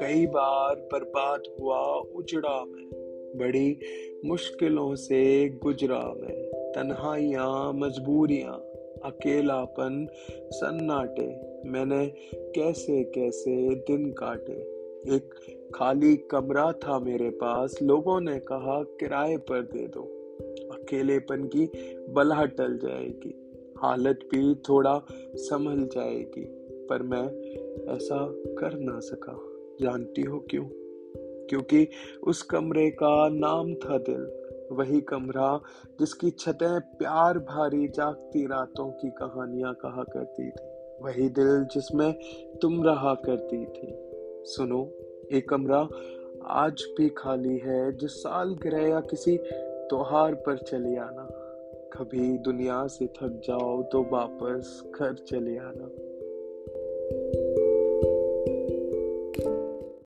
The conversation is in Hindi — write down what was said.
कई बार बर्बाद हुआ उजड़ा में, बड़ी मुश्किलों से गुजरा मैं। तन्हाइयाँ, मजबूरियाँ, अकेलापन, सन्नाटे, मैंने कैसे कैसे दिन काटे। एक खाली कमरा था मेरे पास, लोगों ने कहा, किराए पर दे दो। अकेलेपन की बला टल जाएगी। हालत भी थोड़ा संभल जाएगी, पर मैं ऐसा कर ना सका। जानती हो क्यों? क्योंकि उस कमरे का नाम था दिल, वही कमरा जिसकी छतें प्यार भारी जागती रातों की कहानियाँ कहा करती थी, वही दिल जिसमें तुम रहा करती थी। सुनो एक कमरा आज भी खाली है, जिस साल गिरह या किसी त्योहार पर चले आना। कभी दुनिया से थक जाओ तो वापस घर चले आना।